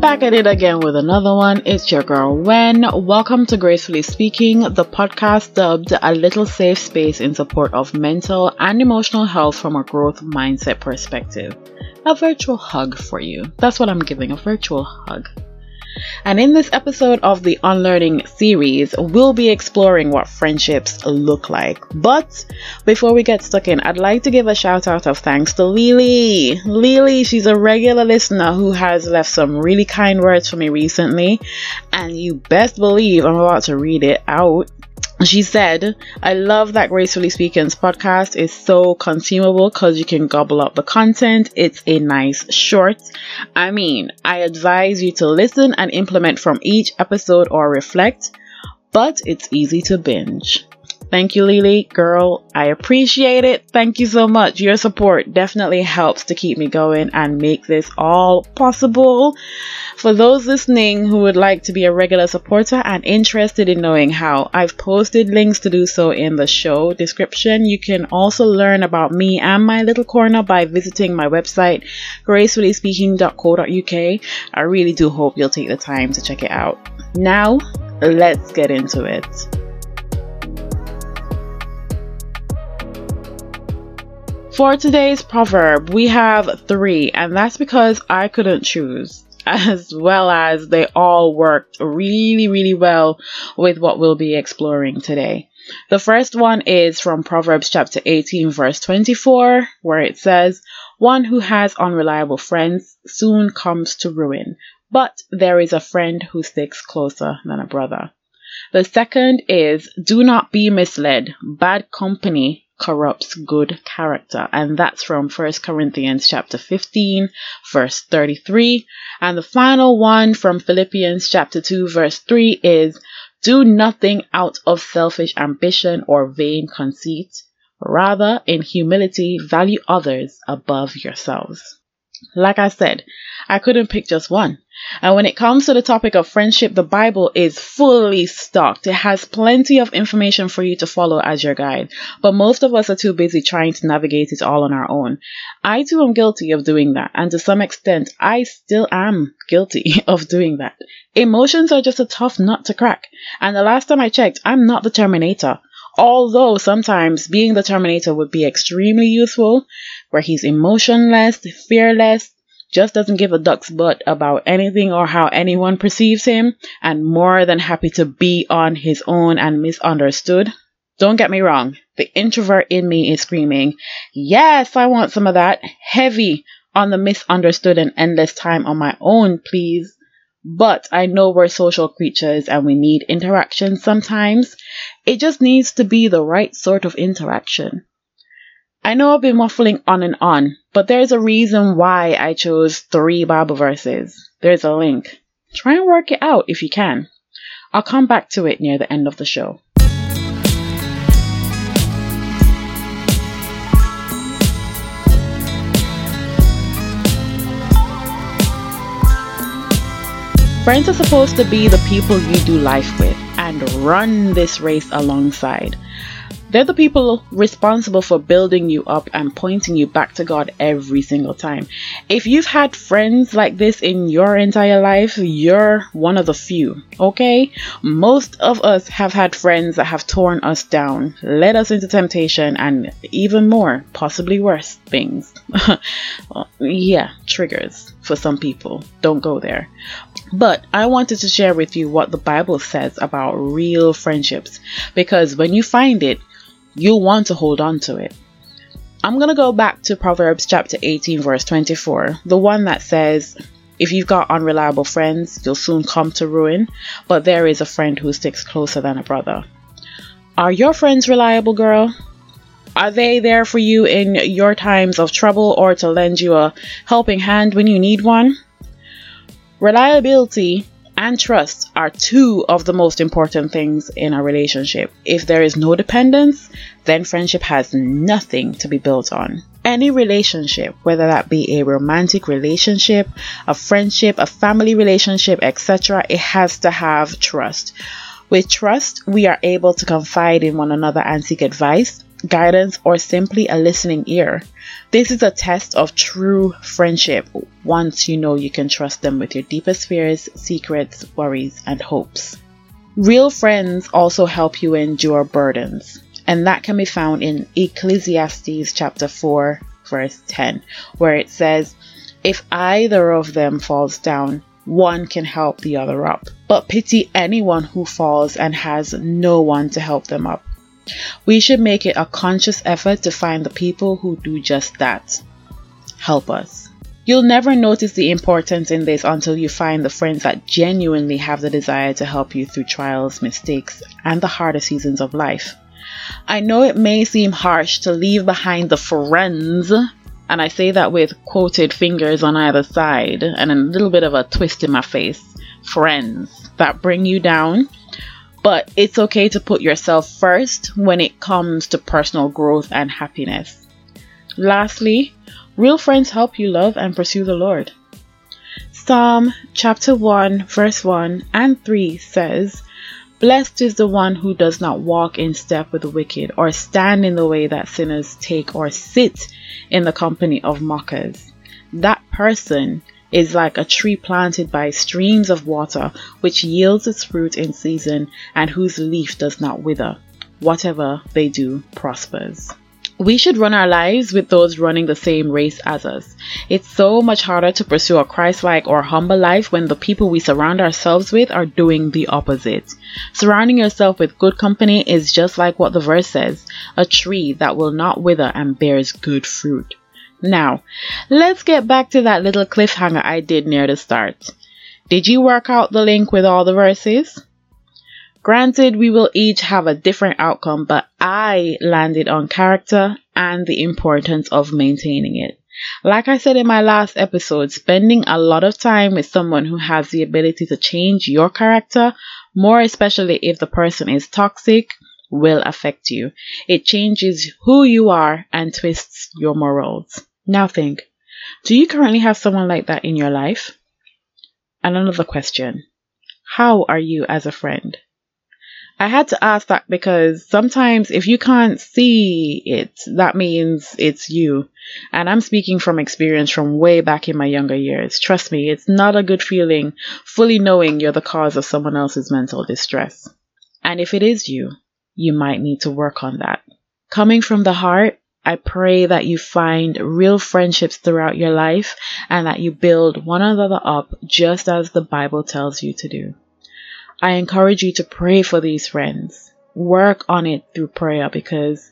Back at it again with another one. It's your girl Wen. Welcome to Gracefully Speaking, the podcast dubbed a little safe space in support of mental and emotional health from a growth mindset perspective. A virtual hug for you. That's what I'm giving a virtual hug. And in this episode of the Unlearning series, we'll be exploring what friendships look like. But before we get stuck in, I'd like to give a shout out of thanks to Lily. Lily, she's a regular listener who has left some really kind words for me recently, and you best believe I'm about to read it out she said, I love that Gracefully Speaking's podcast is so consumable because you can gobble up the content. It's a nice short. I mean, I advise you to listen and implement from each episode or reflect, but it's easy to binge. Thank you, Lily. Girl, I appreciate it. Thank you so much. Your support definitely helps to keep me going and make this all possible. For those listening who would like to be a regular supporter and interested in knowing how, I've posted links to do so in the show description. You can also learn about me and my little corner by visiting my website, gracefullyspeaking.co.uk. I really do hope you'll take the time to check it out. Now, let's get into it. For today's proverb, we have three, and that's because I couldn't choose, as well as they all worked really, really well with what we'll be exploring today. The first one is from Proverbs chapter 18, verse 24, where it says, One who has unreliable friends soon comes to ruin, but there is a friend who sticks closer than a brother. The second is, Do not be misled. Bad company corrupts good character. And that's from 1 corinthians chapter 15 verse 33 and the final one from philippians chapter 2 verse 3 is do nothing out of selfish ambition or vain conceit. Rather in humility value others above yourselves like i said i couldn't pick just one and when it comes to the topic of friendship, the Bible is fully stocked. It has plenty of information for you to follow as your guide. But most of us are too busy trying to navigate it all on our own. I too am guilty of doing that. And to some extent, I still am guilty of doing that. Emotions are just a tough nut to crack. And the last time I checked, I'm not the Terminator. Although sometimes being the Terminator would be extremely useful, where he's emotionless, fearless, just doesn't give a duck's butt about anything or how anyone perceives him, and more than happy to be on his own and misunderstood. Don't get me wrong, the introvert in me is screaming, Yes, I want some of that. Heavy on the misunderstood and endless time on my own, please. But I know we're social creatures and we need interaction sometimes. It just needs to be the right sort of interaction. I know I've been waffling on and on, but there's a reason why I chose three Bible verses. There's a link. Try and work it out if you can. I'll come back to it near the end of the show. Friends are supposed to be the people you do life with and run this race alongside. They're the people responsible for building you up and pointing you back to God every single time. If you've had friends like this in your entire life, you're one of the few, okay? Most of us have had friends that have torn us down, led us into temptation, and even more, possibly worse things. yeah, triggers for some people. Don't go there. But I wanted to share with you what the Bible says about real friendships because when you find it, you'll want to hold on to it. I'm going to go back to Proverbs chapter 18, verse 24, the one that says, If you've got unreliable friends, you'll soon come to ruin, but there is a friend who sticks closer than a brother. Are your friends reliable, girl? Are they there for you in your times of trouble or to lend you a helping hand when you need one? Reliability and trust are two of the most important things in a relationship. If there is no dependence, then friendship has nothing to be built on. Any relationship, whether that be a romantic relationship, a friendship, a family relationship, etc., it has to have trust. With trust, we are able to confide in one another and seek advice. Guidance, or simply a listening ear. This is a test of true friendship once you know you can trust them with your deepest fears, secrets, worries, and hopes. Real friends also help you endure burdens, and that can be found in Ecclesiastes chapter 4, verse 10, where it says, If either of them falls down, one can help the other up. But pity anyone who falls and has no one to help them up. We should make it a conscious effort to find the people who do just that. Help us. You'll never notice the importance in this until you find the friends that genuinely have the desire to help you through trials, mistakes, and the harder seasons of life. I know it may seem harsh to leave behind the friends, and I say that with quoted fingers on either side and a little bit of a twist in my face. Friends that bring you down but it's okay to put yourself first when it comes to personal growth and happiness. Lastly, real friends help you love and pursue the Lord. Psalm chapter 1, verse 1 and 3 says, Blessed is the one who does not walk in step with the wicked, or stand in the way that sinners take, or sit in the company of mockers. That person is like a tree planted by streams of water, which yields its fruit in season and whose leaf does not wither. Whatever they do prospers. We should run our lives with those running the same race as us. It's so much harder to pursue a Christ like or humble life when the people we surround ourselves with are doing the opposite. Surrounding yourself with good company is just like what the verse says a tree that will not wither and bears good fruit. Now, let's get back to that little cliffhanger I did near the start. Did you work out the link with all the verses? Granted, we will each have a different outcome, but I landed on character and the importance of maintaining it. Like I said in my last episode, spending a lot of time with someone who has the ability to change your character, more especially if the person is toxic, will affect you. It changes who you are and twists your morals. Now think do you currently have someone like that in your life? And another question How are you as a friend? I had to ask that because sometimes if you can't see it, that means it's you. And I'm speaking from experience from way back in my younger years. Trust me, it's not a good feeling fully knowing you're the cause of someone else's mental distress. And if it is you, you might need to work on that. Coming from the heart, I pray that you find real friendships throughout your life and that you build one another up just as the Bible tells you to do. I encourage you to pray for these friends. Work on it through prayer because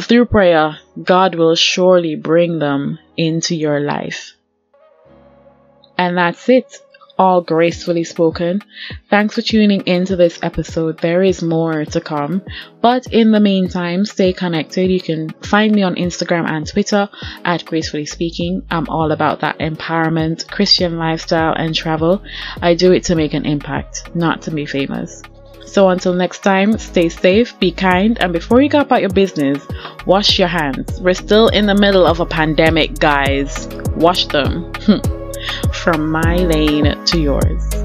through prayer, God will surely bring them into your life. And that's it all gracefully spoken. Thanks for tuning into this episode. There is more to come. But in the meantime, stay connected. You can find me on Instagram and Twitter at Gracefully Speaking. I'm all about that empowerment, Christian lifestyle, and travel. I do it to make an impact, not to be famous. So until next time, stay safe, be kind, and before you go about your business, wash your hands. We're still in the middle of a pandemic, guys. Wash them. Hmm. From my lane to yours.